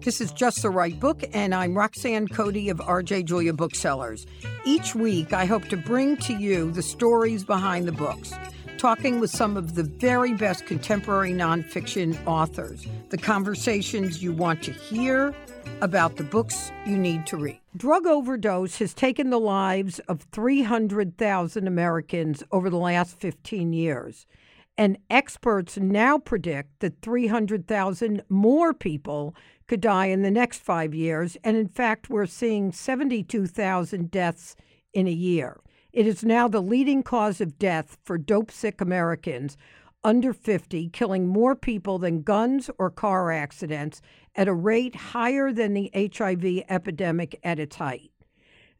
This is Just the Right Book, and I'm Roxanne Coady of RJ Julia Booksellers. Each week, I hope to bring to you the stories behind the books, talking with some of the very best contemporary nonfiction authors, the conversations you want to hear about the books you need to read. Drug overdose has taken the lives of 300,000 Americans over the last 15 years. And experts now predict that 300,000 more people could die in the next five years. And in fact, we're seeing 72,000 deaths in a year. It is now the leading cause of death for dope sick Americans under 50, killing more people than guns or car accidents at a rate higher than the HIV epidemic at its height.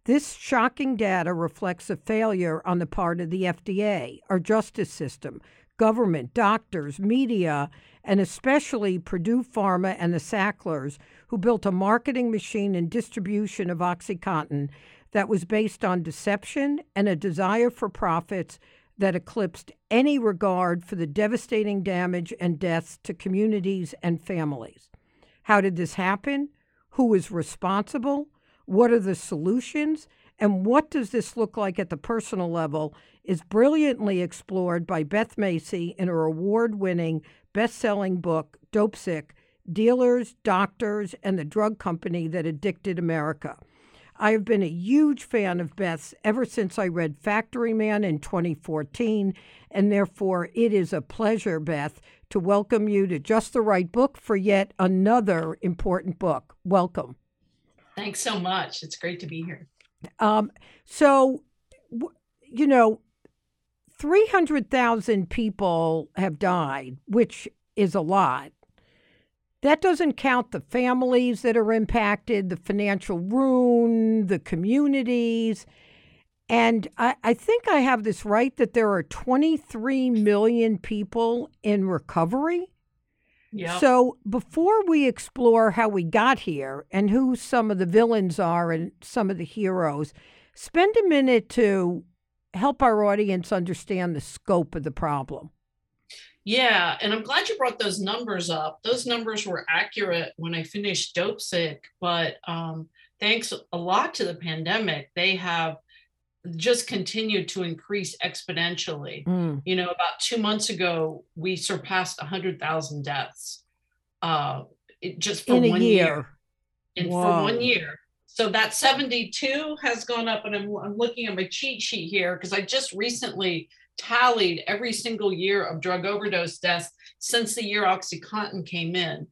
This shocking data reflects a failure on the part of the FDA, our justice system, government, doctors, media, and especially Purdue Pharma and the Sacklers, who built a marketing machine and distribution of OxyContin that was based on deception and a desire for profits that eclipsed any regard for the devastating damage and deaths to communities and families. How did this happen? Who is responsible? What are the solutions? And what does this look like at the personal level is brilliantly explored by Beth Macy in her award winning, best selling book, Dopesick Dealers, Doctors, and the Drug Company That Addicted America. I have been a huge fan of Beth's ever since I read Factory Man in 2014, and therefore it is a pleasure, Beth, to welcome you to Just the Right Book for yet another important book. Welcome. Thanks so much. It's great to be here. Um, so, you know, 300,000 people have died, which is a lot. That doesn't count the families that are impacted, the financial ruin, the communities. And I, I think I have this right that there are 23 million people in recovery. Yeah. So before we explore how we got here and who some of the villains are and some of the heroes, spend a minute to help our audience understand the scope of the problem. Yeah, and I'm glad you brought those numbers up. Those numbers were accurate when I finished Dopesick, but um, thanks a lot to the pandemic, they have just continued to increase exponentially. Mm. You know, about two months ago, we surpassed 100,000 deaths uh, it, just for in one year. year. In, for one year. So that 72 has gone up, and I'm, I'm looking at my cheat sheet here because I just recently tallied every single year of drug overdose deaths since the year OxyContin came in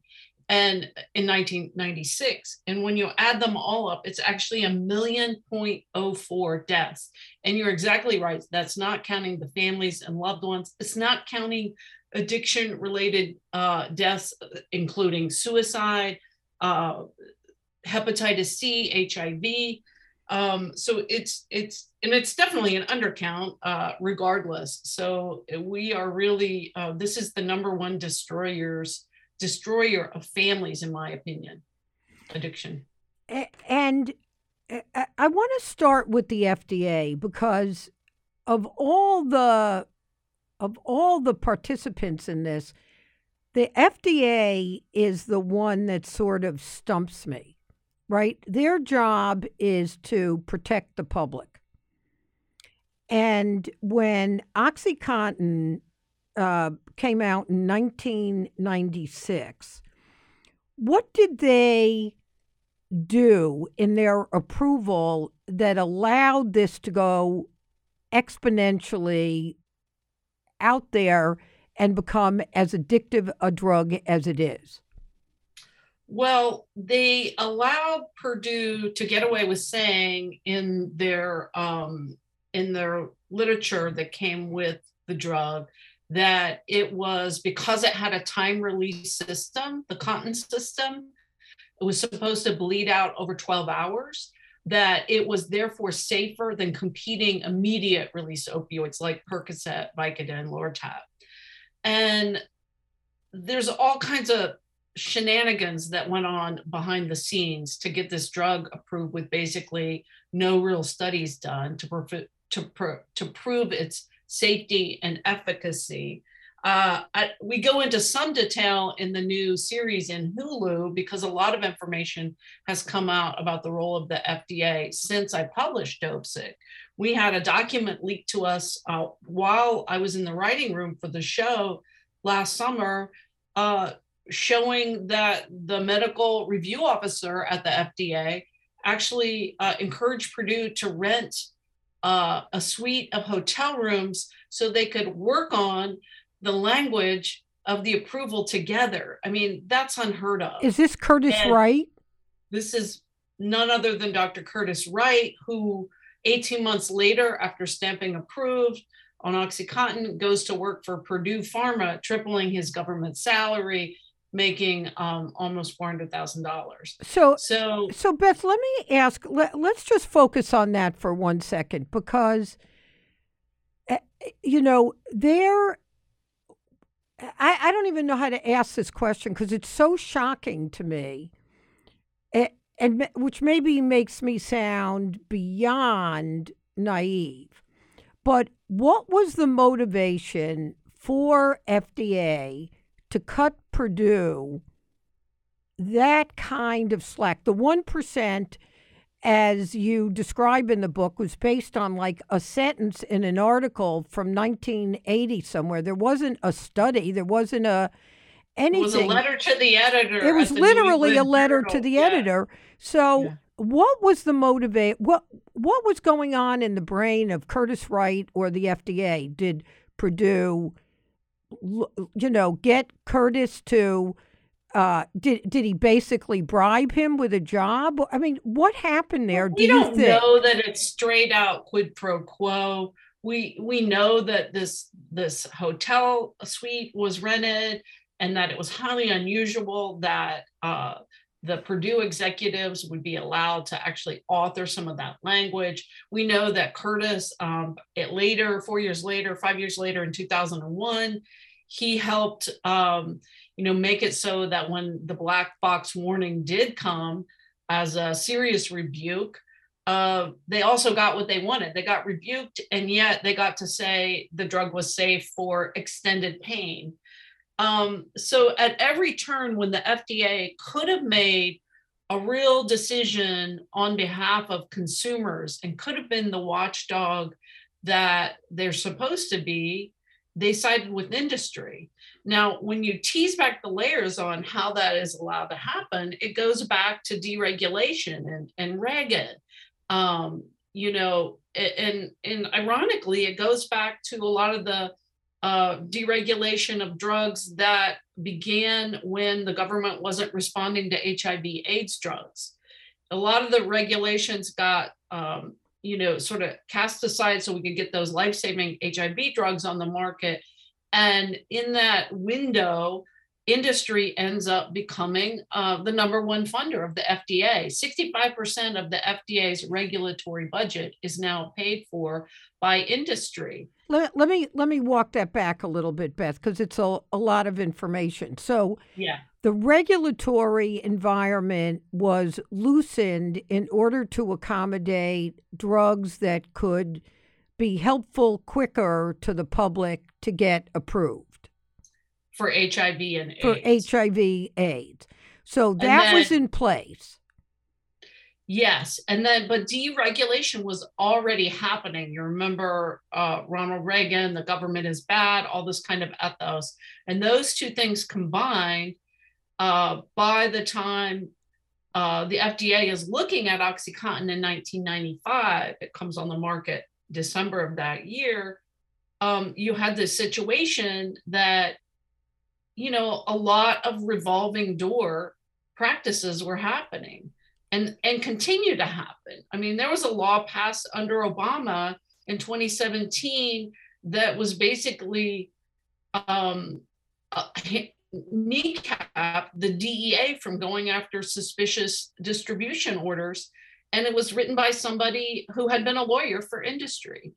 and in 1996 and when you add them all up it's actually a million point oh four deaths and you're exactly right that's not counting the families and loved ones it's not counting addiction related uh, deaths including suicide uh, hepatitis C, HIV. Um, so it's it's and it's definitely an undercount, uh, regardless. So we are really uh, this is the number one destroyers destroyer of families, in my opinion. Addiction. And uh, uh, I want to start with the FDA because of all the of all the participants in this, the FDA is the one that sort of stumps me right? Their job is to protect the public. And when OxyContin uh, came out in 1996, what did they do in their approval that allowed this to go exponentially out there and become as addictive a drug as it is? Well, they allowed Purdue to get away with saying in their um, in their literature that came with the drug that it was because it had a time release system, the Contin system, it was supposed to bleed out over 12 hours, that it was therefore safer than competing immediate release opioids like Percocet, Vicodin, Lortab. And there's all kinds of shenanigans that went on behind the scenes to get this drug approved with basically no real studies done to, to, to prove its safety and efficacy. uh, I, we go into some detail in the new series in Hulu because a lot of information has come out about the role of the FDA since I published Dopesick. We had a document leaked to us uh, while I was in the writing room for the show last summer, uh, showing that the medical review officer at the FDA actually uh, encouraged Purdue to rent uh, a suite of hotel rooms so they could work on the language of the approval together. I mean, that's unheard of. Is this Curtis and Wright? This is none other than Dr. Curtis Wright, who 18 months later, after stamping approved on Oxycontin, goes to work for Purdue Pharma, tripling his government salary, making um, almost $400,000. So, so, so Beth, let me ask, let, let's just focus on that for one second because, eh, you know, there I, I don't even know how to ask this question because it's so shocking to me, and, and which maybe makes me sound beyond naive. But what was the motivation for FDA to cut Purdue that kind of slack? The 1% as you describe in the book, was based on like a sentence in an article from 1980 somewhere. There wasn't a study. There wasn't a anything. It was a letter to the editor. It was literally a letter Journal. to the yeah. editor. So, yeah. what was the motivate? What what was going on in the brain of Curtis Wright or the FDA? Did Purdue, you know, get Curtis to uh, did did he basically bribe him with a job? I mean, what happened there? We do not know that it's straight out quid pro quo. We we know that this this hotel suite was rented and that it was highly unusual that uh, the Purdue executives would be allowed to actually author some of that language. We know that Curtis, um, it later, four years later, five years later, in 2001, he helped um, you know, make it so that when the black box warning did come as a serious rebuke, uh, they also got what they wanted. They got rebuked, and yet they got to say the drug was safe for extended pain. Um, so at every turn, when the FDA could have made a real decision on behalf of consumers and could have been the watchdog that they're supposed to be, they sided with industry. Now, when you tease back the layers on how that is allowed to happen, it goes back to deregulation and, and Reagan. Um, you know, and and ironically, it goes back to a lot of the uh, deregulation of drugs that began when the government wasn't responding to HIV/AIDS drugs. A lot of the regulations got um, you know sort of cast aside so we could get those life-saving HIV drugs on the market and in that window, industry ends up becoming uh, the number one funder of the FDA. 65% of the FDA's regulatory budget is now paid for by industry. Let, let me let me walk that back a little bit, Beth, because it's a, a lot of information. So yeah. The regulatory environment was loosened in order to accommodate drugs that could be helpful quicker to the public to get approved for HIV and for AIDS. HIV AIDS. So that then, was in place. Yes, and then but deregulation was already happening. You remember uh, Ronald Reagan, the government is bad, all this kind of ethos, and those two things combined. Uh, by the time uh, the FDA is looking at OxyContin in 1995, it comes on the market December of that year, um, you had this situation that, you know, a lot of revolving door practices were happening and, and continue to happen. I mean, there was a law passed under Obama in 2017 that was basically um, uh, kneecap the DEA from going after suspicious distribution orders and it was written by somebody who had been a lawyer for industry.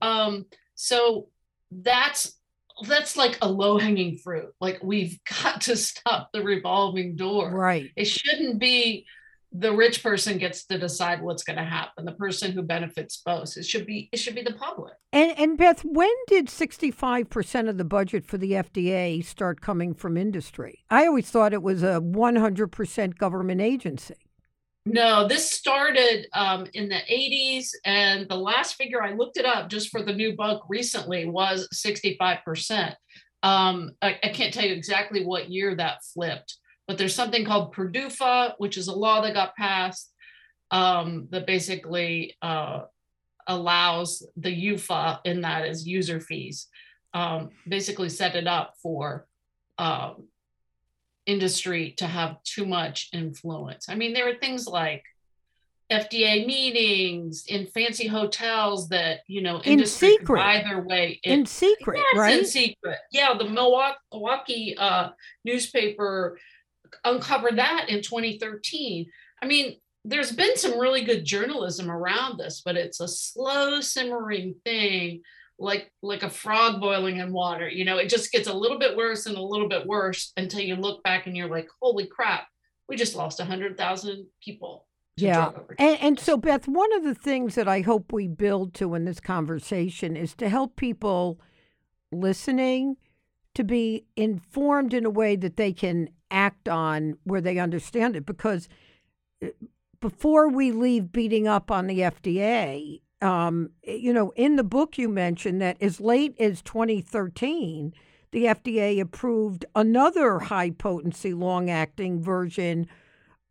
Um, so that's that's like a low hanging fruit. Like we've got to stop the revolving door. Right. It shouldn't be the rich person gets to decide what's going to happen the person who benefits most it should be it should be the public and and beth when did 65% of the budget for the fda start coming from industry i always thought it was a 100% government agency no this started um, in the 80s and the last figure i looked it up just for the new book recently was 65% um, I, I can't tell you exactly what year that flipped but there's something called PDUFA, which is a law that got passed um, that basically uh, allows the UFA in that as user fees, um, basically set it up for um, industry to have too much influence. I mean, there are things like FDA meetings in fancy hotels that you know in secret either way in, in secret yes, right in secret yeah the milwaukee uh, newspaper uncovered that in 2013. I mean, there's been some really good journalism around this, but it's a slow simmering thing, like like a frog boiling in water. You know, it just gets a little bit worse and a little bit worse until you look back and you're like, holy crap, we just lost a hundred thousand people. Yeah. And, and so, Beth, one of the things that I hope we build to in this conversation is to help people listening to be informed in a way that they can act on where they understand it because uh, before we leave beating up on the FDA, um, you know, in the book you mentioned that as late as 2013, the FDA approved another high potency, long acting version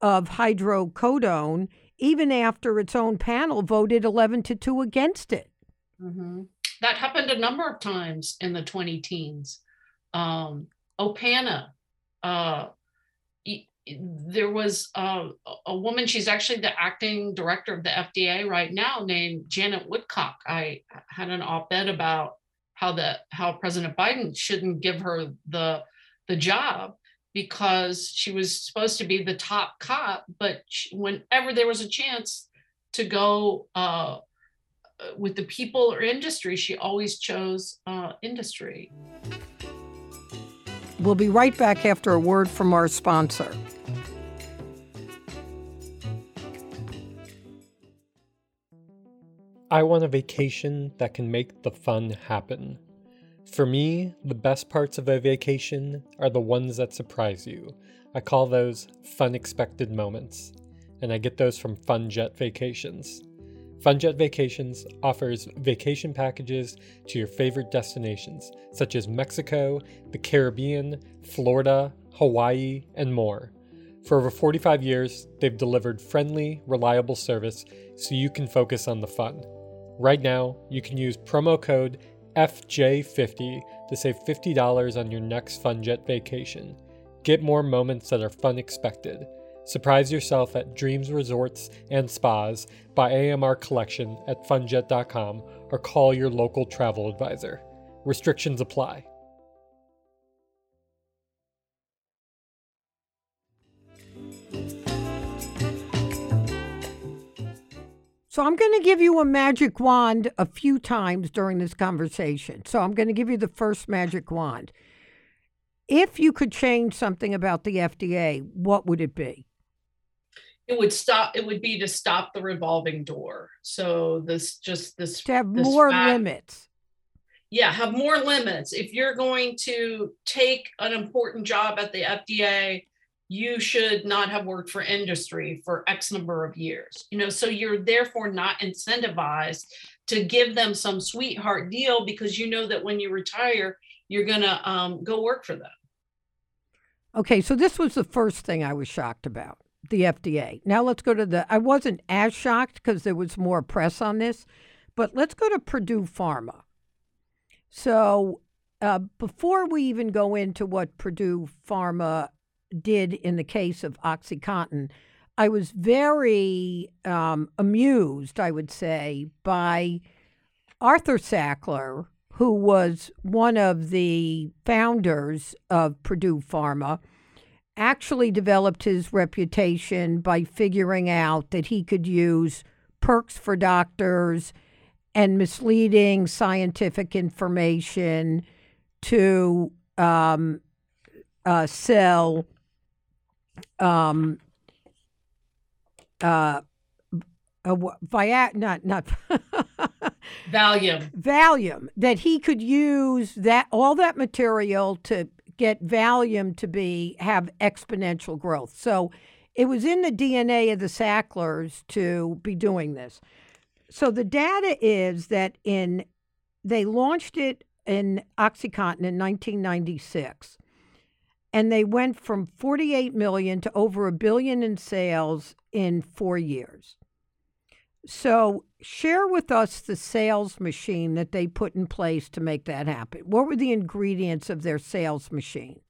of hydrocodone, even after its own panel voted 11 to 2 against it. Mm-hmm. That happened a number of times in the 20 teens. Um, Opana uh, there was uh, a woman, she's actually the acting director of the FDA right now, named Janet Woodcock. I had an op-ed about how the how President Biden shouldn't give her the the job because she was supposed to be the top cop, but she, whenever there was a chance to go uh, with the people or industry, she always chose uh, industry. We'll be right back after a word from our sponsor. I want a vacation that can make the fun happen. For me, the best parts of a vacation are the ones that surprise you. I call those fun expected moments, and I get those from FunJet Vacations. FunJet Vacations offers vacation packages to your favorite destinations, such as Mexico, the Caribbean, Florida, Hawaii, and more. For over 45 years, they've delivered friendly, reliable service so you can focus on the fun. Right now, you can use promo code FJ50 to save $50 on your next FunJet vacation. Get more moments that are fun expected. Surprise yourself at Dreams Resorts and Spas by AMR Collection at funjet.com or call your local travel advisor. Restrictions apply. So I'm going to give you a magic wand a few times during this conversation. So I'm going to give you the first magic wand. If you could change something about the FDA, what would it be? It would stop it would be to stop the revolving door. So this just this to have this more fact, limits. Yeah have more limits. If you're going to take an important job at the fda you should not have worked for industry for x number of years you know? So you're therefore not incentivized to give them some sweetheart deal because you know that when you retire you're going to um, go work for them. Okay so this was the first thing i was shocked about the FDA. Now let's go to the. I wasn't as shocked because there was more press on this, but let's go to Purdue Pharma. So uh, before we even go into what Purdue Pharma did in the case of OxyContin, I was very um, amused, I would say, by Arthur Sackler, who was one of the founders of Purdue Pharma actually developed his reputation by figuring out that he could use perks for doctors and misleading scientific information to um, uh, sell um, uh, Via- not not Valium. Valium that he could use that all that material to get Valium to be have exponential growth. So it was in the DNA of the Sacklers to be doing this. So the data is that in they launched it in OxyContin in 1996 and they went from 48 million to over a billion in sales in 4 years. So, share with us the sales machine that they put in place to make that happen. What were the ingredients of their sales machine?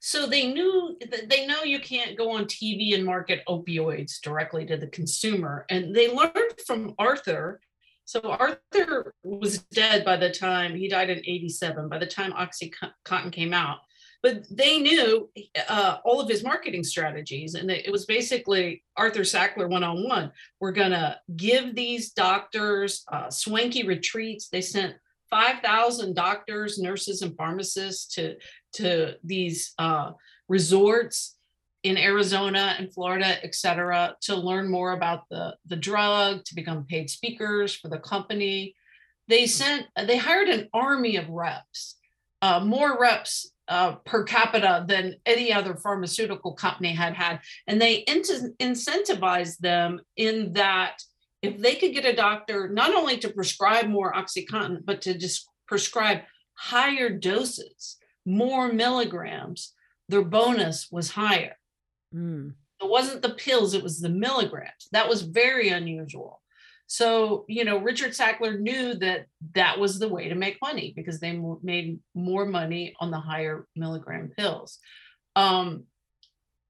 So they knew they know you can't go on TV and market opioids directly to the consumer. And they learned from Arthur. So Arthur was dead by the time he died in 87, by the time Oxycontin came out but they knew uh, all of his marketing strategies and it was basically arthur sackler one-on-one. We're going to give these doctors uh, swanky retreats. They sent 5000 doctors nurses and pharmacists to to these uh, resorts in arizona and florida et cetera to learn more about the the drug to become paid speakers for the company. They sent they hired an army of reps uh, more reps uh, per capita than any other pharmaceutical company had had. And they in- incentivized them in that if they could get a doctor not only to prescribe more Oxycontin, but to just prescribe higher doses, more milligrams, their bonus was higher. Mm. It wasn't the pills, it was the milligrams. That was very unusual. So, you know, Richard Sackler knew that that was the way to make money because they made more money on the higher milligram pills. Um,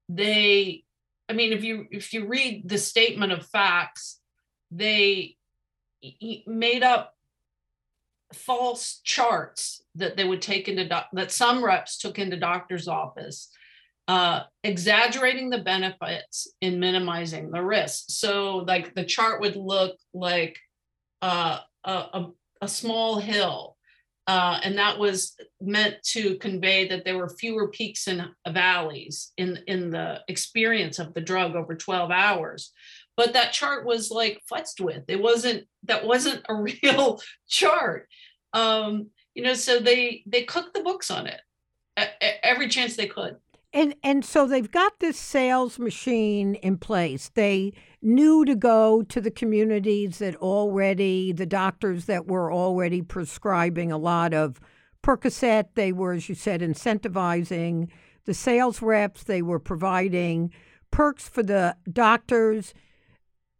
they, I mean, if you if you read the statement of facts, they made up false charts that they would take into doc- that some reps took into doctor's office uh, exaggerating the benefits and minimizing the risks. So, like the chart would look like uh, a, a, a, small hill, uh, and that was meant to convey that there were fewer peaks and valleys in in the experience of the drug over 12 hours. But that chart was like futzed with. It wasn't that wasn't a real chart. Um, you know, so they they cooked the books on it every chance they could. And and so they've got this sales machine in place. They knew to go to the communities that already the doctors that were already prescribing a lot of Percocet. They were, as you said, incentivizing the sales reps. They were providing perks for the doctors.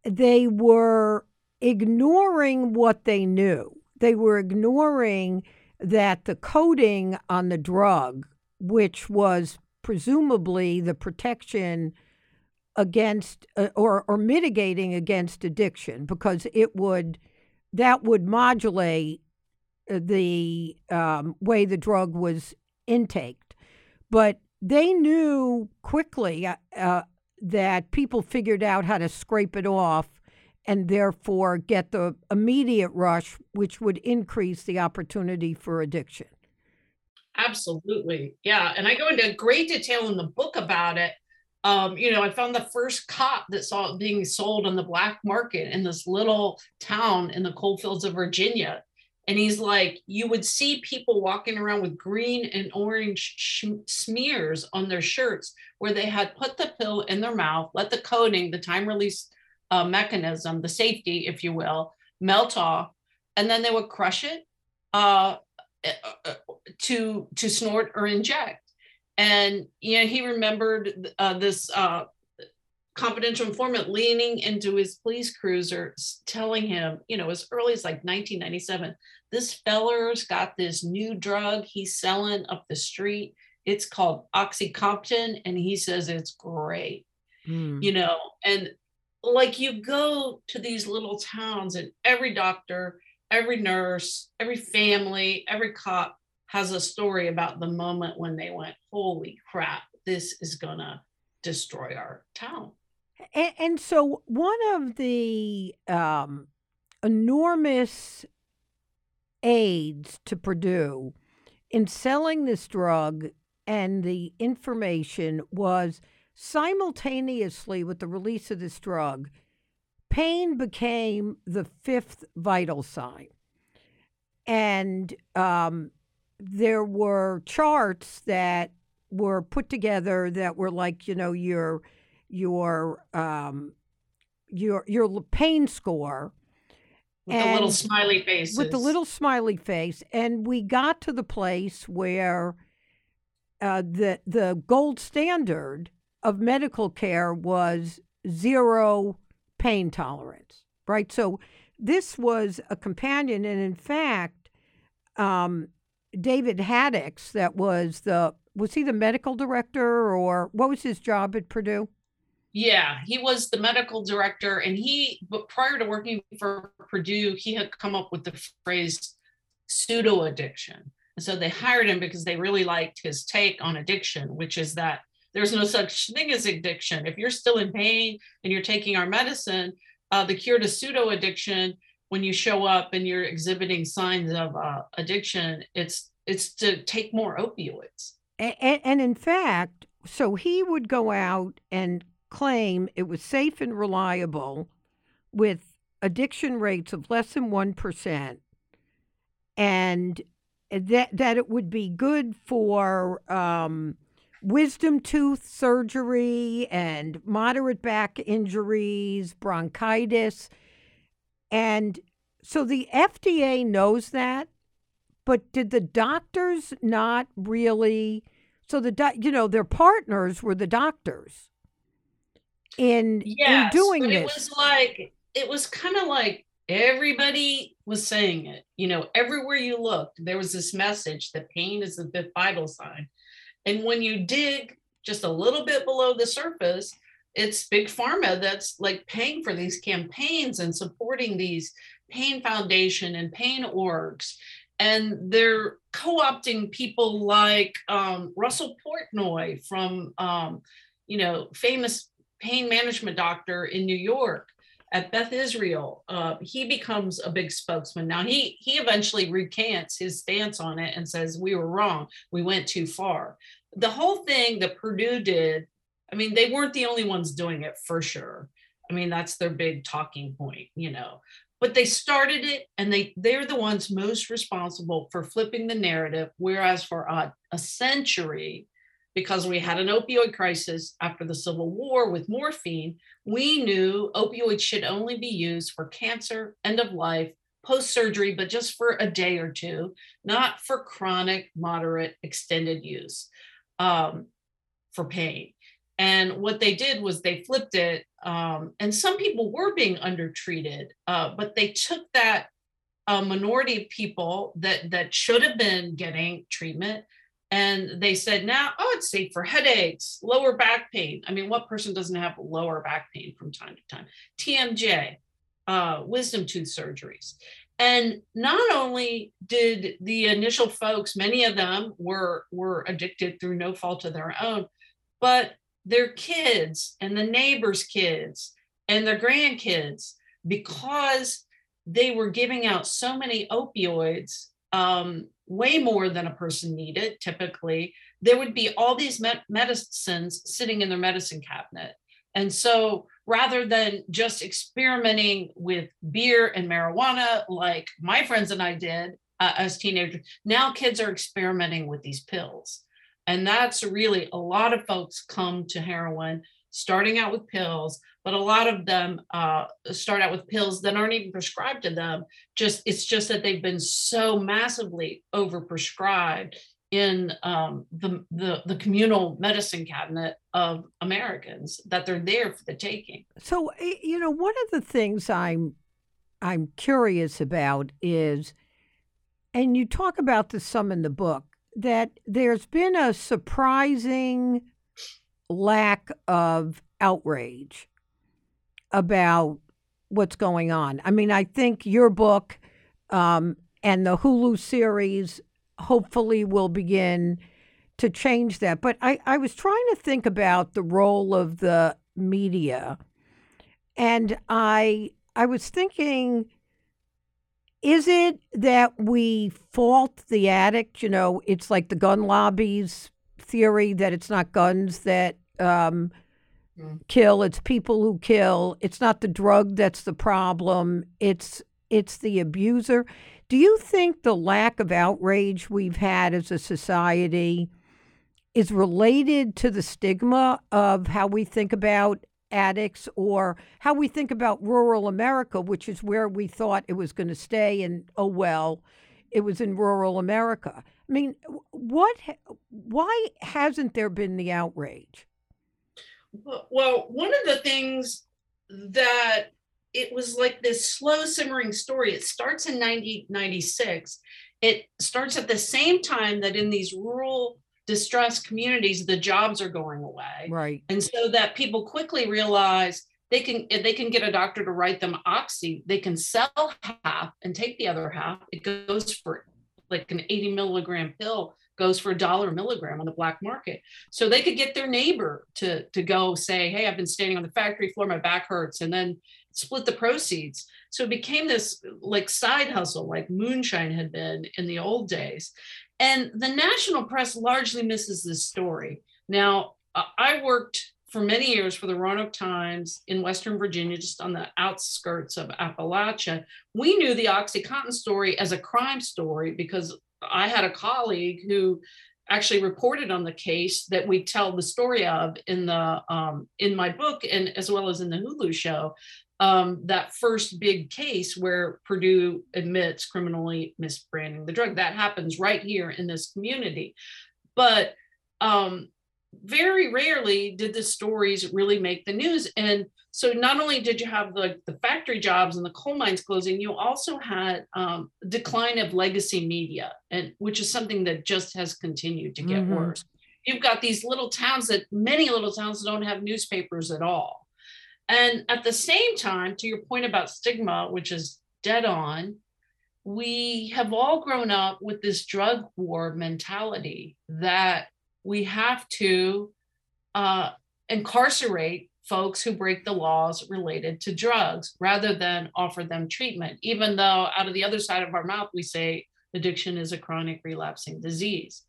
They were ignoring what they knew. They were ignoring that the coding on the drug, which was presumably the protection against uh, or or mitigating against addiction because it would that would modulate uh, the um, way the drug was intaked. But they knew quickly uh, uh, that people figured out how to scrape it off and therefore get the immediate rush which would increase the opportunity for addiction Absolutely. Yeah. And I go into great detail in the book about it. Um, you know, I found the first cop that saw it being sold on the black market in this little town in the coal fields of Virginia. And he's like, you would see people walking around with green and orange sh- smears on their shirts where they had put the pill in their mouth, let the coating, the time release uh, mechanism, the safety, if you will, melt off, and then they would crush it. Uh, to to snort or inject. And you know he remembered uh, this uh, confidential informant leaning into his police cruiser telling him you know as early as like 1997 this feller's got this new drug he's selling up the street. It's called oxycontin and he says it's great. Mm. you know and like you go to these little towns and every doctor every nurse, every family, every cop has a story about the moment when they went, holy crap, this is to destroy our town. And, and, so, one of the um, enormous aids to Purdue in selling this drug and the information was simultaneously with the release of this drug, pain became the fifth vital sign. And um, there were charts that were put together that were like, you know, your your um, your your pain score with the little smiley face. With the little smiley face, and we got to the place where uh, the the gold standard of medical care was zero pain tolerance, right? So this was a companion, and in fact, um, David Haddox, that was the was he the medical director or what was his job at Purdue? Yeah, he was the medical director, and he, but prior to working for Purdue, he had come up with the phrase pseudo addiction. And so they hired him because they really liked his take on addiction, which is that there's no such thing as addiction. If you're still in pain and you're taking our medicine, uh, the cure to pseudo addiction, when you show up and you're exhibiting signs of uh, addiction, it's it's to take more opioids. And, and in fact, so he would go out and claim it was safe and reliable with addiction rates of less than 1% and that that it would be good for um, wisdom tooth surgery and moderate back injuries, bronchitis. And so the FDA knows that, but did the doctors not really so the you know their partners were the doctors in yes, in doing but this. It was like it was kind of like everybody was saying it. You know, everywhere you looked, there was this message that pain is the fifth vital sign. And when you dig just a little bit below the surface, it's big pharma that's like paying for these campaigns and supporting these pain foundation and pain orgs. And they're co-opting people like um, russell portenoy from um, you know famous pain management doctor in New York at Beth Israel. Uh, he becomes a big spokesman. Now he he eventually recants his stance on it and says we were wrong. We went too far. The whole thing that Purdue did, I mean, they weren't the only ones doing it for sure. I mean, that's their big talking point, you know. But they started it, and they they're the ones most responsible for flipping the narrative. Whereas for a, a century, because we had an opioid crisis after the Civil War with morphine, we knew opioids should only be used for cancer, end of life, post surgery, but just for a day or two, not for chronic, moderate, extended use um, for pain. And what they did was they flipped it. Um, and some people were being undertreated, uh, but they took that uh, minority of people that that should have been getting treatment and they said now oh it's safe for headaches lower back pain. I mean what person doesn't have lower back pain from time to time. Tmj uh, wisdom tooth surgeries. And not only did the initial folks many of them were were addicted through no fault of their own but their kids and the neighbors kids and their grandkids because they were giving out so many opioids um, way more than a person needed typically. There would be all these med- medicines sitting in their medicine cabinet. And so rather than just experimenting with beer and marijuana like my friends and i did uh, as teenagers now kids are experimenting with these pills. And that's really a lot of folks come to heroin starting out with pills but a lot of them uh, start out with pills that aren't even prescribed to them. Just it's just that they've been so massively overprescribed in um, the, the the communal medicine cabinet of Americans that they're there for the taking. So you know, one of the things I'm I'm curious about is, and you talk about this some in the book, that there's been a surprising lack of outrage about what's going on. I mean, I think your book um, and the Hulu series hopefully will begin to change that. But I, I was trying to think about the role of the media, and I I was thinking. Is it that we fault the addict? You know, it's like the gun lobby's theory that it's not guns that um, mm-hmm. kill, it's people who kill. It's not the drug that's the problem. It's it's the abuser. Do you think the lack of outrage we've had as a society is related to the stigma of how we think about addicts or how we think about rural America, which is where we thought it was going to stay. And oh, well, it was in rural America. I mean, what, why hasn't there been the outrage? Well, one of the things that it was like this slow simmering story. It starts in 1996. It starts at the same time that in these rural distressed communities the jobs are going away right and so that people quickly realize they can they can get a doctor to write them oxy they can sell half and take the other half it goes for like an 80 milligram pill goes for a dollar a milligram on the black market. So they could get their neighbor to to go say hey i've been standing on the factory floor my back hurts and then split the proceeds. So it became this like side hustle like moonshine had been in the old days. And the national press largely misses this story. Now, I worked for many years for the Roanoke Times in Western Virginia, just on the outskirts of Appalachia. We knew the Oxycontin story as a crime story because I had a colleague who actually reported on the case that we tell the story of in the um, in my book and as well as in the Hulu show um, that first big case where Purdue admits criminally misbranding the drug. That happens right here in this community. But um, very rarely did the stories really make the news. And so not only did you have the, the factory jobs and the coal mines closing, you also had um, decline of legacy media, and which is something that just has continued to get mm-hmm. worse. You've got these little towns that many little towns don't have newspapers at all. And at the same time, to your point about stigma, which is dead on, we have all grown up with this drug war mentality that we have to uh, incarcerate folks who break the laws related to drugs rather than offer them treatment, even though out of the other side of our mouth, we say addiction is a chronic relapsing disease.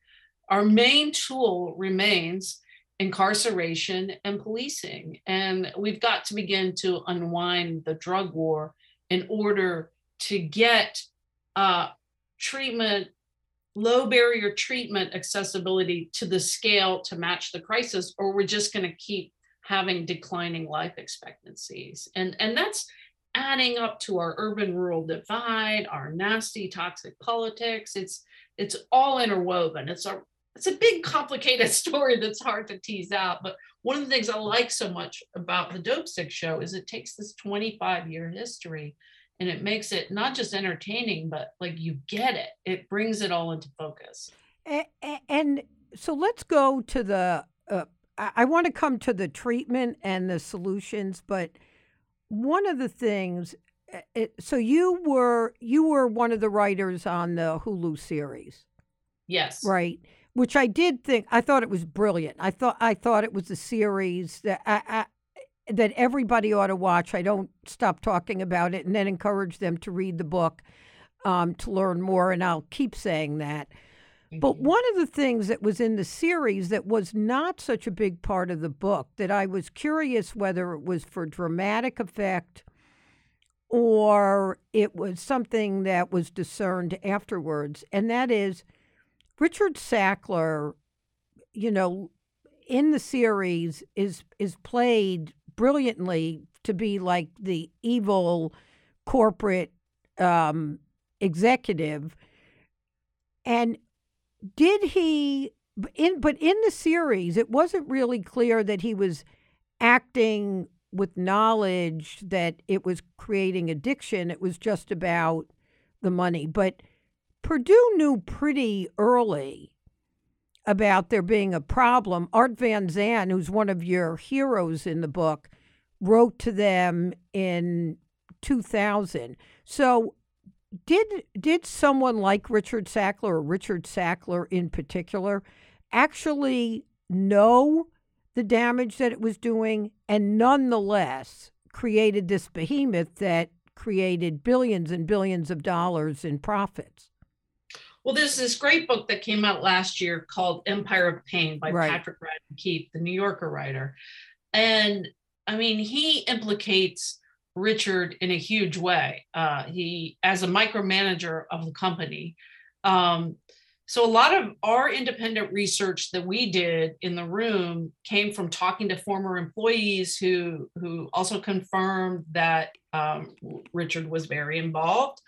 Our main tool remains incarceration and policing. And we've got to begin to unwind the drug war in order to get uh, treatment, low barrier treatment accessibility to the scale to match the crisis, or we're just going to keep having declining life expectancies. And, and that's adding up to our urban rural divide, our nasty toxic politics. It's it's all interwoven. It's a it's a big complicated story that's hard to tease out but one of the things i like so much about the Dopesick show is it takes this 25 year history and it makes it not just entertaining but like you get it it brings it all into focus and, and so let's go to the uh, i want to come to the treatment and the solutions but one of the things uh, it, so you were you were one of the writers on the hulu series yes right which I did think. I thought it was brilliant. I thought I thought it was a series that I, I, that everybody ought to watch. I don't stop talking about it, and then encourage them to read the book um, to learn more. And I'll keep saying that. but one of the things that was in the series that was not such a big part of the book that I was curious whether it was for dramatic effect or it was something that was discerned afterwards, and that is Richard Sackler, you know, in the series is is played brilliantly to be like the evil corporate um, executive. And did he in but in the series it wasn't really clear that he was acting with knowledge that it was creating addiction. It was just about the money. But Purdue knew pretty early about there being a problem. Art Van Zee, who's one of your heroes in the book, wrote to them in 2000. So, did did someone like Richard Sackler or Richard Sackler in particular actually know the damage that it was doing and nonetheless created this behemoth that created billions and billions of dollars in profits? Well, there's this great book that came out last year called Empire of Pain by right. Patrick Radden Keefe, the New Yorker writer. And I mean, he implicates Richard in a huge way. Uh, he, as a micromanager of the company. Um, so a lot of our independent research that we did in the room came from talking to former employees who who also confirmed that um, Richard was very involved.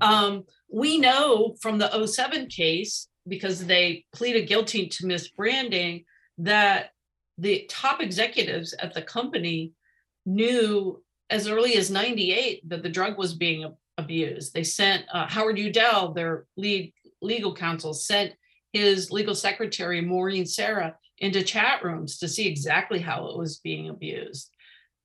Um, we know from the 07 case because they pleaded guilty to misbranding that the top executives at the company knew as early as 98 that the drug was being abused. They sent uh, Howard Udell, their lead legal counsel, sent his legal secretary, Maureen Sarah, into chat rooms to see exactly how it was being abused.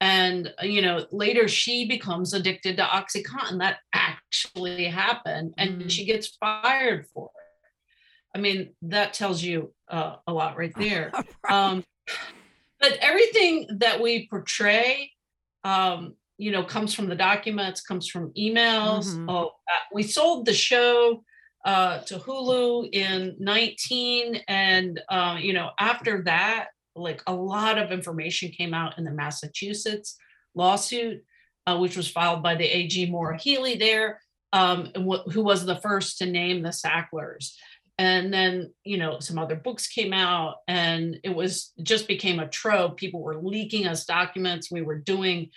And, you know, later she becomes addicted to Oxycontin. That actually happened. And mm. she gets fired for it. I mean, that tells you uh, a lot right there. right. Um, but everything that we portray um, you know, comes from the documents, comes from emails. Mm-hmm. Oh, uh, we sold the show uh, to Hulu in 19, and uh, you know, after that, like a lot of information came out in the Massachusetts lawsuit, uh, which was filed by the AG Maura Healey there, um, wh- who was the first to name the Sacklers. And then, you know, some other books came out, and it was just became a trope. People were leaking us documents. We were doing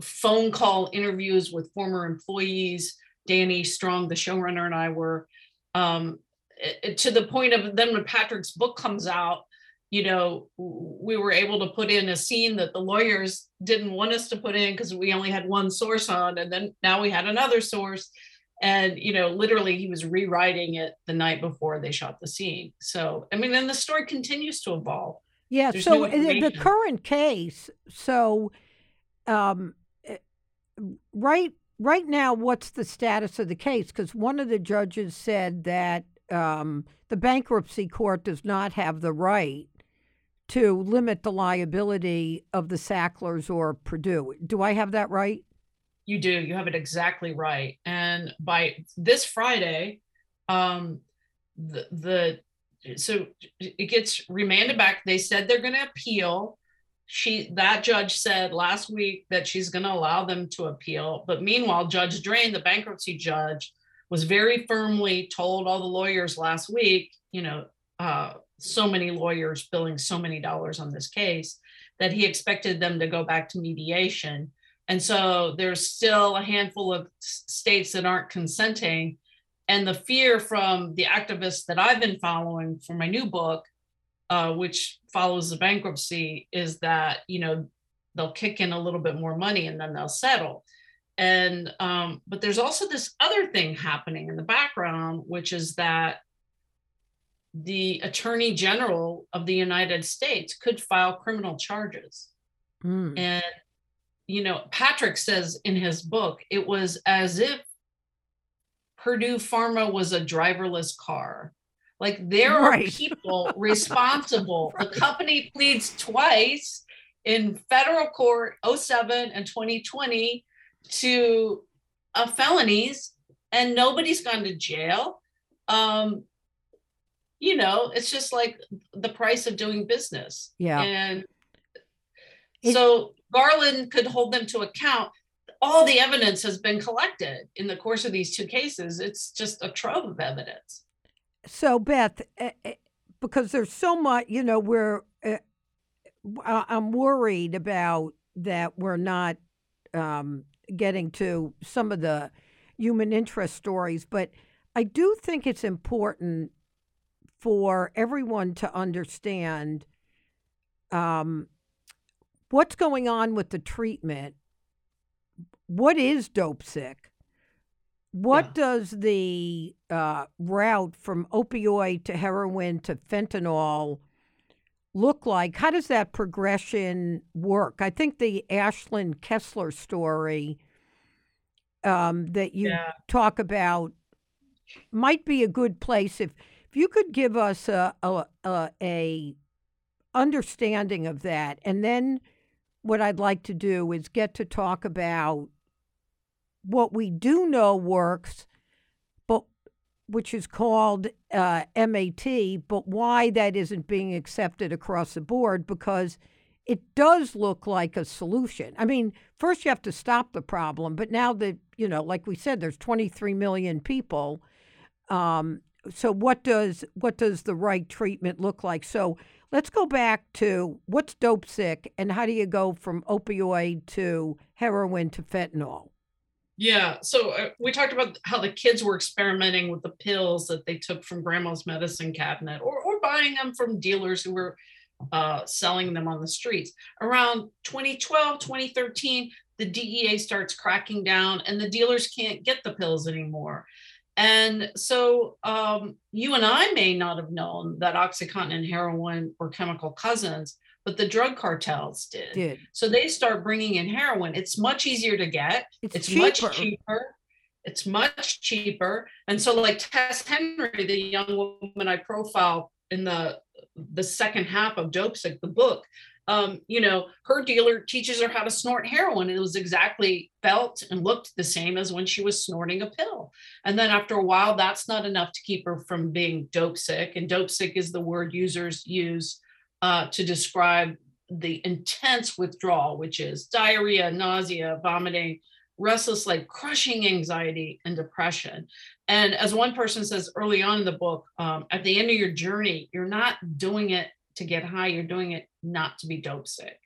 phone call interviews with former employees. Danny Strong, the showrunner, and I were um, to the point of then when Patrick's book comes out, you know, we were able to put in a scene that the lawyers didn't want us to put in because we only had one source on, and then now we had another source. And you know, literally, he was rewriting it the night before they shot the scene. So, I mean, and the story continues to evolve. Yeah. There's so the current case, so um, right right now, what's the status of the case? Because one of the judges said that um, the bankruptcy court does not have the right to limit the liability of the Sacklers or Purdue. Do I have that right? You do. You have it exactly right. And by this Friday, um, the, the so it gets remanded back. They said they're going to appeal she that judge said last week that she's going to allow them to appeal but meanwhile judge drain the bankruptcy judge was very firmly told all the lawyers last week you know uh, so many lawyers billing so many dollars on this case that he expected them to go back to mediation and so there's still a handful of states that aren't consenting and the fear from the activists that i've been following for my new book uh, which follows the bankruptcy, is that you know they'll kick in a little bit more money and then they'll settle. And um, but there's also this other thing happening in the background, which is that the attorney general of the United States could file criminal charges. Mm. And you know, Patrick says in his book, it was as if Purdue Pharma was a driverless car like there right. are people responsible. right. The company pleads twice in federal court 07 and 2020 to uh, felonies and nobody's gone to jail. Um, you know, it's just like the price of doing business. Yeah. And it, so Garland could hold them to account. All the evidence has been collected in the course of these two cases. It's just a trove of evidence. So, Beth, eh, eh, because there's so much, you know, we're, uh, I'm worried about that we're not um, getting to some of the human interest stories, but I do think it's important for everyone to understand um, what's going on with the treatment. What is dope sick? What yeah. does the uh, route from opioid to heroin to fentanyl look like? How does that progression work? I think the Ashlyn Kessler story um, that you yeah. talk about might be a good place if if you could give us a, a, a, a understanding of that, and then what I'd like to do is get to talk about what we do know works, but which is called uh, MAT, but why that isn't being accepted across the board because it does look like a solution. I mean, first you have to stop the problem, but now that, you know, like we said, there's 23 million people. Um, so what does what does the right treatment look like? So let's go back to what's dope sick and how do you go from opioid to heroin to fentanyl? Yeah, so uh, we talked about how the kids were experimenting with the pills that they took from grandma's medicine cabinet or, or buying them from dealers who were uh, selling them on the streets. Around 2012, 2013, the DEA starts cracking down and the dealers can't get the pills anymore. And so um, you and I may not have known that Oxycontin and heroin were chemical cousins, but the drug cartels did. Did. So they start bringing in heroin. It's much easier to get. It's, It's cheaper. much cheaper. It's much cheaper. And so like Tess Henry, the young woman I profile in the the second half of Dopesick, the book, um, you know, her dealer teaches her how to snort heroin. It was exactly felt and looked the same as when she was snorting a pill. And then after a while, that's not enough to keep her from being dope sick. And dope sick is the word users use uh, to describe the intense withdrawal, which is diarrhea, nausea, vomiting, restless, like crushing anxiety and depression. And as one person says early on in the book, um, at the end of your journey, you're not doing it to get high, you're doing it not to be dope sick.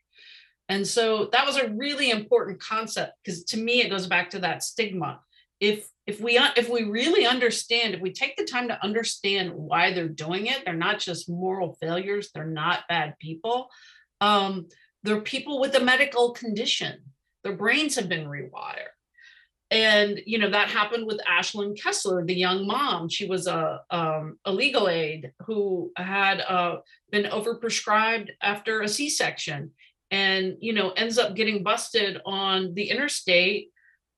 And so that was a really important concept because to me it goes back to that stigma. If if we if we really understand, if we take the time to understand why they're doing it, they're not just moral failures, they're not bad people. Um, they're people with a medical condition. Their brains have been rewired and you know that happened with Ashlyn Kessler, the young mom. She was a um, a legal aid who had uh, been overprescribed after a C-section, and you know ends up getting busted on the interstate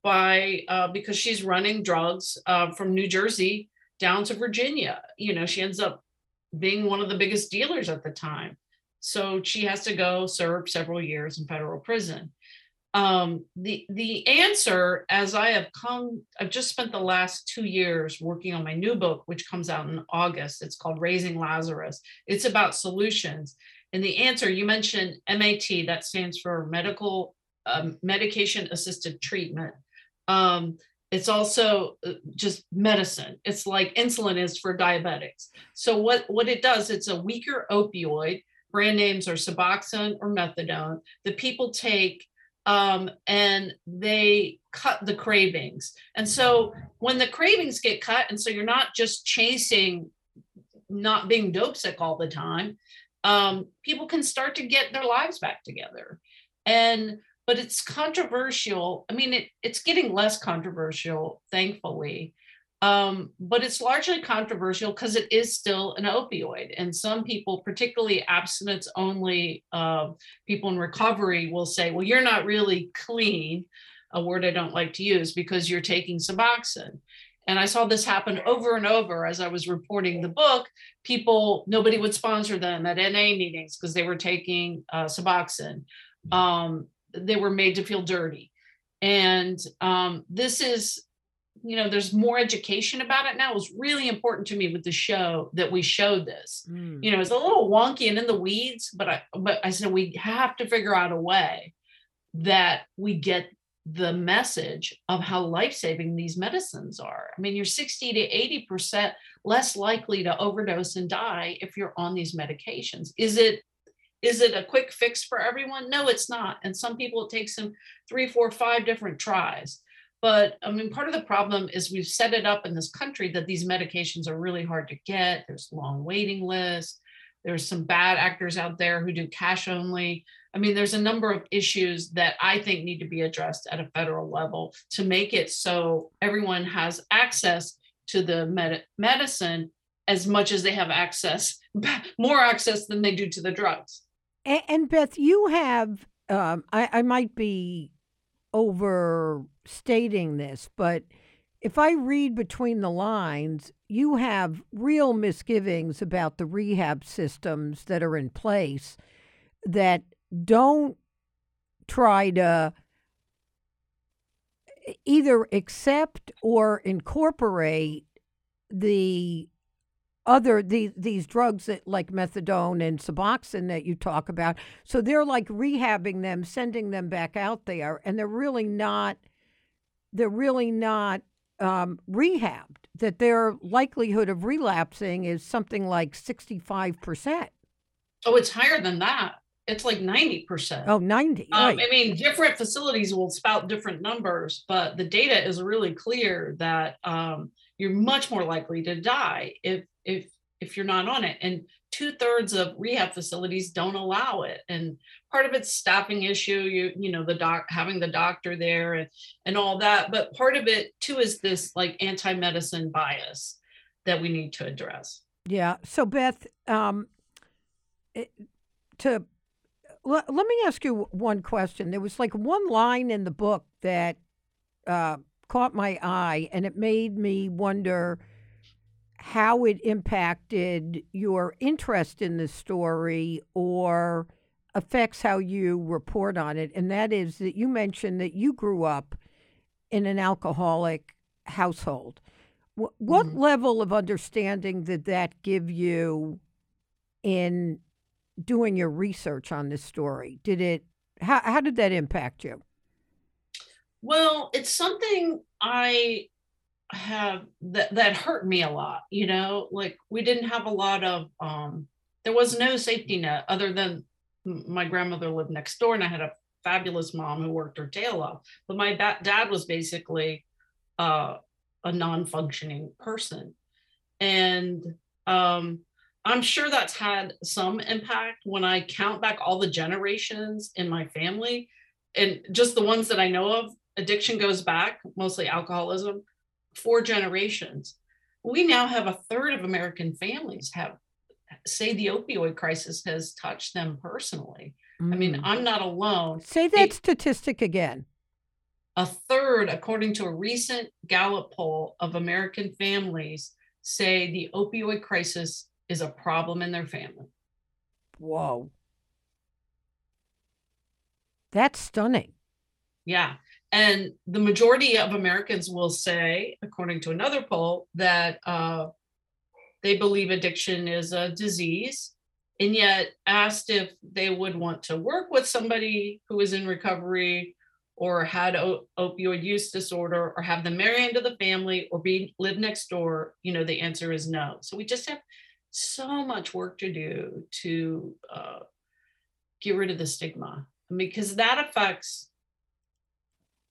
by uh, because she's running drugs uh, from New Jersey down to Virginia. You know she ends up being one of the biggest dealers at the time, so she has to go serve several years in federal prison um, the the answer as i have come i've just spent the last two years working on my new book which comes out in august. It's called raising lazarus. It's about solutions. And the answer you mentioned mat that stands for medical um, medication assisted treatment. Um, it's also uh, just medicine. It's like insulin is for diabetics. So what what it does it's a weaker opioid. Brand names are suboxone or methadone. That people take um, and they cut the cravings. And so when the cravings get cut, and so you're not just chasing not being dope sick all the time, um, people can start to get their lives back together. And but it's controversial. I mean, it, it's getting less controversial, thankfully. Um, but it's largely controversial because it is still an opioid. And some people, particularly abstinence only uh, people in recovery, will say, well, you're not really clean, a word I don't like to use, because you're taking Suboxone. And I saw this happen over and over as I was reporting the book. People, nobody would sponsor them at NA meetings because they were taking uh, Suboxone. Um, they were made to feel dirty. And um, this is you know there's more education about it now it was really important to me with the show that we showed this. Mm. you know it's a little wonky and in the weeds but i but i said we have to figure out a way that we get the message of how life-saving these medicines are. I mean you're 60 to 80 percent less likely to overdose and die if you're on these medications. Is it is it a quick fix for everyone? No it's not. And some people it takes them three four five different tries but I mean, part of the problem is we've set it up in this country that these medications are really hard to get. There's long waiting lists. There's some bad actors out there who do cash only. I mean, there's a number of issues that I think need to be addressed at a federal level to make it so everyone has access to the med- medicine as much as they have access, more access than they do to the drugs. And, Beth, you have, um, I, I might be overstating this, but if I read between the lines, you have real misgivings about the rehab systems that are in place that don't try to either accept or incorporate the other these these drugs that like methadone and Suboxone that you talk about. So they're like rehabbing them, sending them back out there, and they're really not. They're really not um, rehabbed. That their likelihood of relapsing is something like sixty five percent. Oh, it's higher than that. It's like 90%. Oh, 90. Um, right. I mean, different facilities will spout different numbers, but the data is really clear that um, you're much more likely to die if if if you're not on it. And two thirds of rehab facilities don't allow it. And part of it's staffing issue, you you know, the doc having the doctor there and and all that. But part of it too is this like anti-medicine bias that we need to address. Yeah. So Beth, um, it, to let, let me ask you one question. There was like one line in the book that uh, caught my eye, and it made me wonder how it impacted your interest in the story or affects how you report on it. And that is that you mentioned that you grew up in an alcoholic household. What, what mm-hmm. level of understanding did that give you in doing your research on this story? Did it how how did that impact you? Well, it's something I have that that hurt me a lot, you know, like we didn't have a lot of um there was no safety net other than my grandmother lived next door and I had a fabulous mom who worked her tail off. But my ba- dad was basically uh, a non-functioning person. And um I'm sure that's had some impact when I count back all the generations in my family and just the ones that I know of. Addiction goes back, mostly alcoholism, four generations. We now have a third of American families have say the opioid crisis has touched them personally. Mm. I mean, mm. I'm not alone. Say that statistic again. A third, according to a recent Gallup poll of American families, say the opioid crisis is a problem in their family. Whoa. That's stunning. Yeah. And the majority of Americans will say, according to another poll, that uh, they believe addiction is a disease. And yet, asked if they would want to work with somebody who is in recovery or had o- opioid use disorder or have them marry into the family or be live next door, you know, the answer is no. So we just have so much work to do to uh, get rid of the stigma because that affects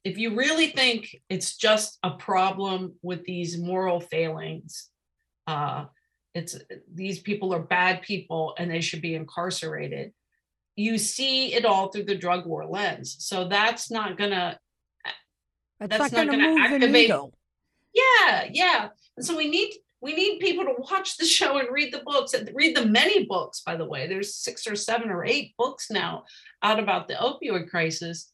if you really think it's just a problem with these moral failings uh, it's these people are bad people and they should be incarcerated you see it all through the drug war lens. So that's not gonna that's, that's not, not, gonna, activate yeah yeah. And so we need we need people to watch the show and read the books and read the many books by the way. There's six or seven or eight books now out about the opioid crisis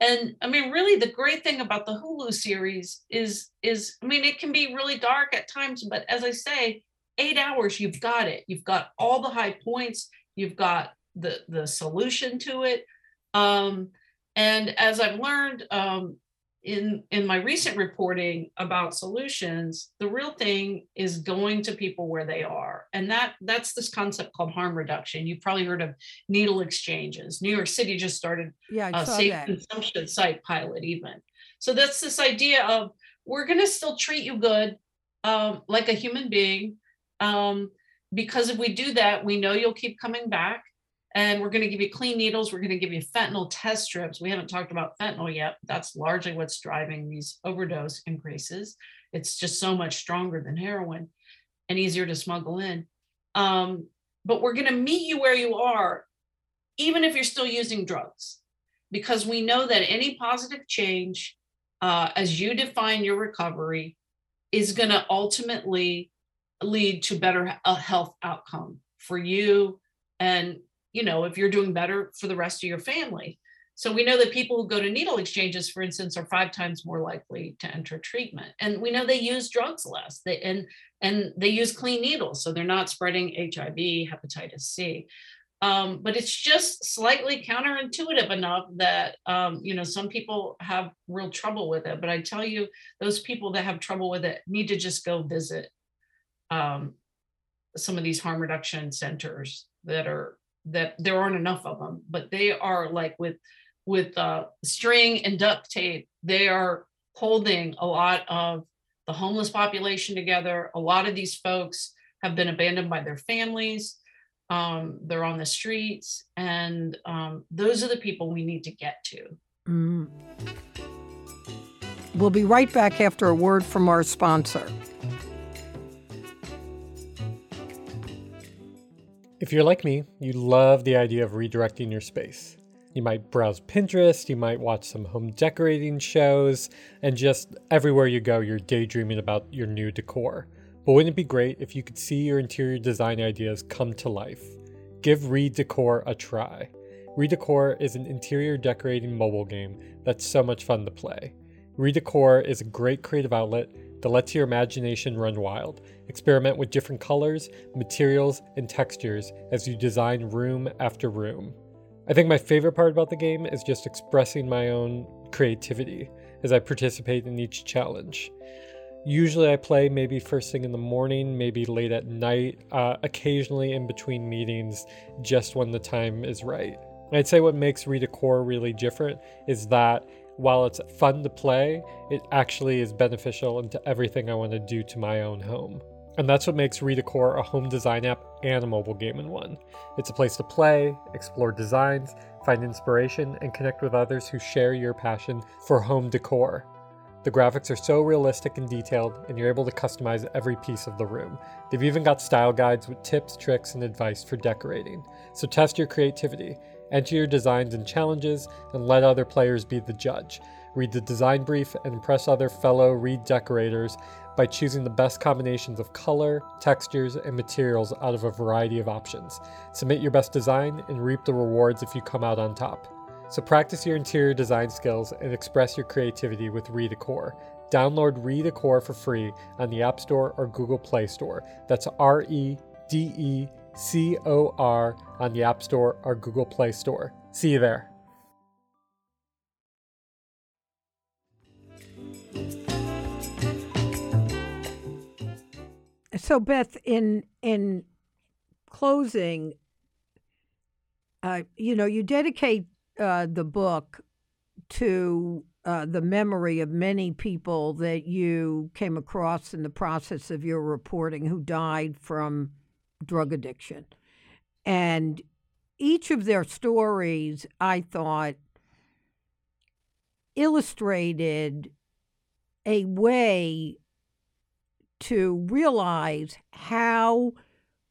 and i mean really the great thing about the hulu series is is i mean it can be really dark at times but as i say eight hours you've got it. You've got all the high points. You've got the the solution to it. Um, and as i've learned um, in in my recent reporting about solutions the real thing is going to people where they are. And that that's this concept called harm reduction. You've probably heard of needle exchanges. New york city just started yeah, a safe that. consumption site pilot even. So that's this idea of we're going to still treat you good um, like a human being um, because if we do that we know you'll keep coming back and we're going to give you clean needles. We're going to give you fentanyl test strips. We haven't talked about fentanyl yet. That's largely what's driving these overdose increases. It's just so much stronger than heroin and easier to smuggle in. Um, but we're going to meet you where you are, even if you're still using drugs, because we know that any positive change, uh, as you define your recovery, is going to ultimately lead to better uh, health outcome for you and you know, if you're doing better for the rest of your family. So we know that people who go to needle exchanges, for instance, are five times more likely to enter treatment. And we know they use drugs less. They and and they use clean needles, so they're not spreading HIV, hepatitis C. Um, but it's just slightly counterintuitive enough that um, you know some people have real trouble with it. But I tell you, those people that have trouble with it need to just go visit um, some of these harm reduction centers that are that there aren't enough of them, but they are like with with uh, string and duct tape. They are holding a lot of the homeless population together. A lot of these folks have been abandoned by their families. Um, they're on the streets, and um, those are the people we need to get to. Mm. We'll be right back after a word from our sponsor. If you're like me, you love the idea of redirecting your space. You might browse Pinterest, you might watch some home decorating shows, and just everywhere you go, you're daydreaming about your new decor. But wouldn't it be great if you could see your interior design ideas come to life? Give Redecor a try. Redecor is an interior decorating mobile game that's so much fun to play. Redecor is a great creative outlet that lets your imagination run wild. Experiment with different colors, materials, and textures as you design room after room. I think my favorite part about the game is just expressing my own creativity as I participate in each challenge. Usually, I play maybe first thing in the morning, maybe late at night, uh, occasionally in between meetings, just when the time is right. I'd say what makes Redecor really different is that while it's fun to play, it actually is beneficial into everything I want to do to my own home. And that's what makes Redecor a home design app and a mobile game in one. It's a place to play, explore designs, find inspiration, and connect with others who share your passion for home decor. The graphics are so realistic and detailed, and you're able to customize every piece of the room. They've even got style guides with tips, tricks, and advice for decorating. So test your creativity, enter your designs and challenges, and let other players be the judge. Read the design brief and impress other fellow redecorators by choosing the best combinations of color, textures, and materials out of a variety of options. Submit your best design and reap the rewards if you come out on top. So practice your interior design skills and express your creativity with Redecor. Download Redecor for free on the App Store or Google Play Store. That's R E D E C O R on the App Store or Google Play Store. See you there. So Beth, in in closing, uh, you know, you dedicate uh, the book to uh, the memory of many people that you came across in the process of your reporting who died from drug addiction, and each of their stories, I thought, illustrated a way to realize how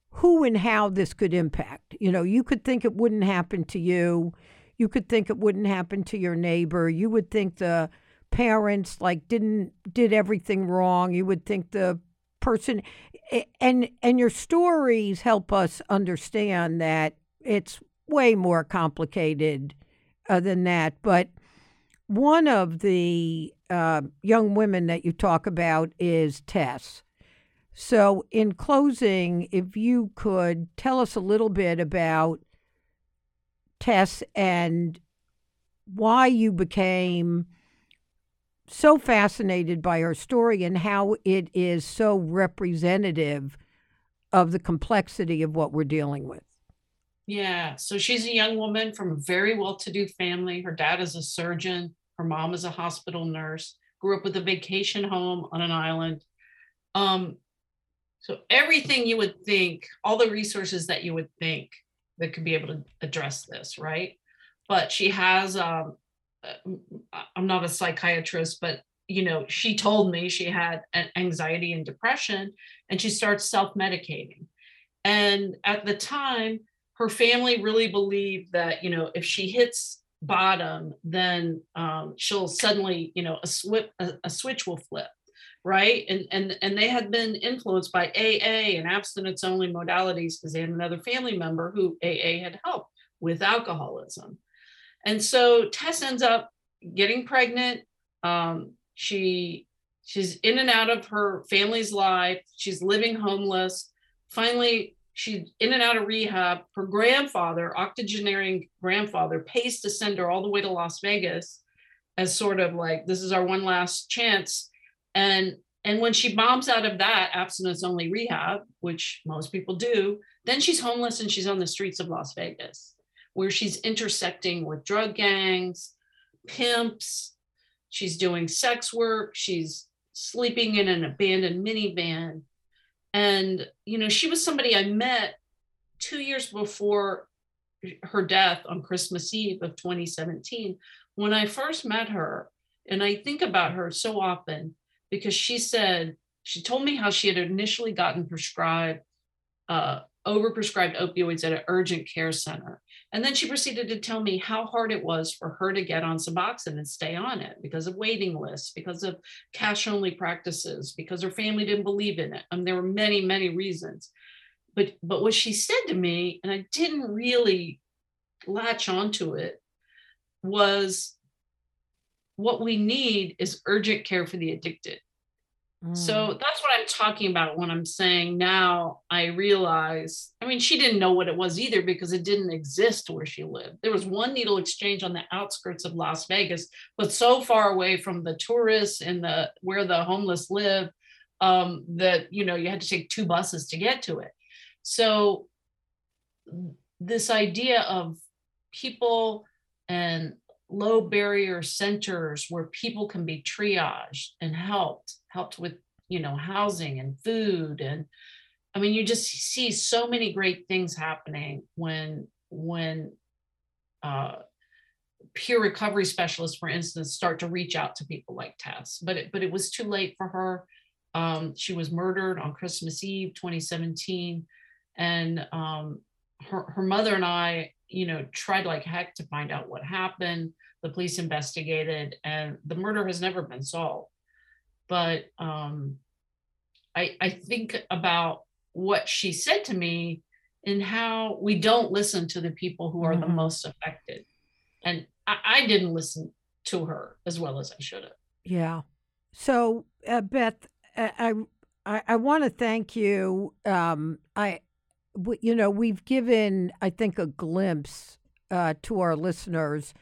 who and how this could impact. You know, you could think it wouldn't happen to you. You could think it wouldn't happen to your neighbor. You would think the parents like didn't did everything wrong. You would think the person and and your stories help us understand that it's way more complicated uh, than that. But one of the uh, young women that you talk about is Tess. So, in closing, if you could tell us a little bit about Tess and why you became so fascinated by her story and how it is so representative of the complexity of what we're dealing with. Yeah. So she's a young woman from a very well to do family. Her dad is a surgeon, her mom is a hospital nurse, grew up with a vacation home on an island. Um, so everything you would think, all the resources that you would think that could be able to address this, right? But she has, um, I'm not a psychiatrist, but you know, she told me she had anxiety and depression, and she starts self-medicating. And at the time, her family really believed that you know if she hits bottom then um, she'll suddenly you know a, a, a switch will flip right and and and they had been influenced by aa and abstinence only modalities because they had another family member who aa had helped with alcoholism and so tess ends up getting pregnant um, she she's in and out of her family's life she's living homeless finally she's in and out of rehab. Her grandfather, octogenarian grandfather, pays to send her all the way to Las Vegas as sort of like this is our one last chance. And And when she bombs out of that abstinence only rehab, which most people do, then she's homeless and she's on the streets of Las Vegas, where she's intersecting with drug gangs, pimps. She's doing sex work. She's sleeping in an abandoned minivan. And, you know, she was somebody I met two years before her death on Christmas Eve of 2017. When I first met her, and I think about her so often because she said, she told me how she had initially gotten prescribed, uh, overprescribed opioids at an urgent care center. And then she proceeded to tell me how hard it was for her to get on Suboxone and stay on it because of waiting lists, because of cash only practices, because her family didn't believe in it. I mean, there were many, many reasons. But but what she said to me, and I didn't really latch onto it, was what we need is urgent care for the addicted. So mm. that's what I'm talking about when I'm saying now I realize. I mean, she didn't know what it was either because it didn't exist where she lived. There was one needle exchange on the outskirts of Las Vegas, but so far away from the tourists and the where the homeless live um, that you know you had to take two buses to get to it. So this idea of people and low barrier centers where people can be triaged and helped helped with you know housing and food and i mean you just see so many great things happening when when uh, peer recovery specialists for instance start to reach out to people like tess. But it, but it was too late for her. Um, she was murdered on christmas eve 2017 and um, her, her mother and i you know tried like heck to find out what happened. The police investigated and the murder has never been solved but um, I, I think about what she said to me and how we don't listen to the people who are mm-hmm. the most affected. And I, I, didn't listen to her as well as I should have. Yeah. So, uh, Beth, I I, I want to thank you. Um, I, w- you know, we've given I think a glimpse uh, to our listeners.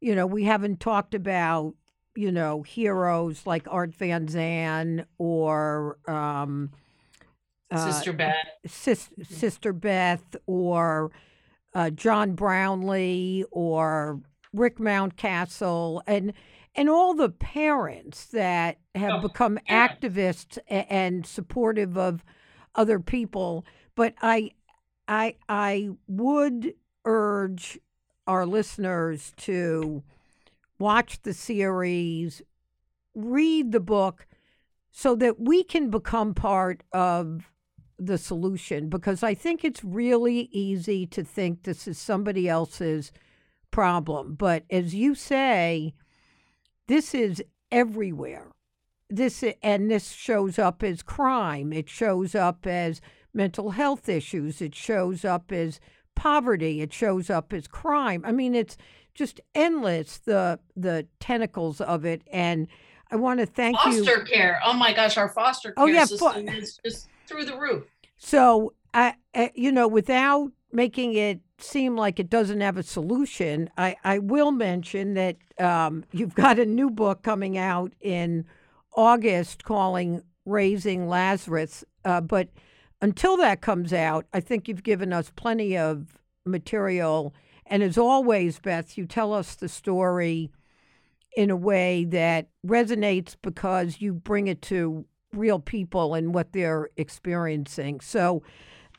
You know, we haven't talked about you know, heroes like Art Van Zee or um, uh, Sister Beth, Sis-. Sister Beth, or uh, John Brownlee, or Rick Mountcastle, and and all the parents that have oh, become yeah. activists and supportive of other people. But I, I, I would urge our listeners to watch the series, read the book so that we can become part of the solution because I think it's really easy to think this is somebody else's problem. But as you say, this is everywhere. This and this shows up as crime. It shows up as mental health issues. It shows up as poverty. It shows up as crime. I mean, it's just endless the the tentacles of it and I want to thank foster you. Foster care. Oh my gosh, our foster oh, care oh, yeah, system fo- is just through the roof. So, I, I, you know, without making it seem like it doesn't have a solution, I, I will mention that um, you've got a new book coming out in August calling Raising Lazarus. Uh, but until that comes out, I think you've given us plenty of material and as always, Beth, you tell us the story in a way that resonates because you bring it to real people and what they're experiencing. So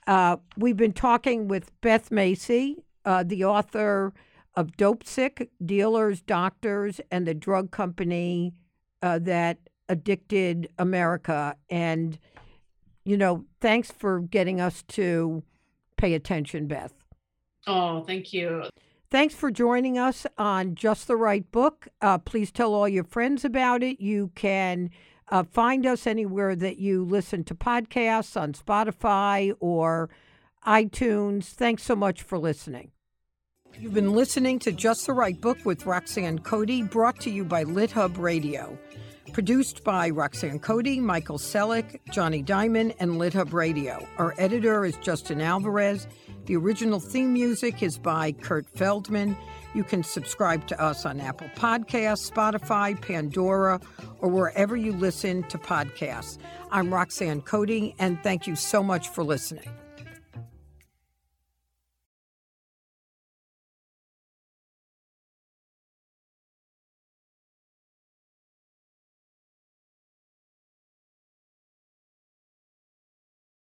uh, we've been talking with Beth Macy, uh, the author of Dopesick Dealers, Doctors, and the Drug Company uh, that addicted America. And, you know, thanks for getting us to pay attention, Beth. Oh, thank you. Thanks for joining us on Just the Right Book. Uh, please tell all your friends about it. You can uh, find us anywhere that you listen to podcasts on Spotify or iTunes. Thanks so much for listening. You've been listening to Just the Right Book with Roxanne Coady, brought to you by LitHub Radio. Produced by Roxanne Coady, Michael Selleck, Jonny Diamond, and LitHub Radio. Our editor is Justin Alvarez The original theme music is by Kurt Feldman. You can subscribe to us on Apple Podcasts, Spotify, Pandora, or wherever you listen to podcasts. I'm Roxanne Coady, and thank you so much for listening.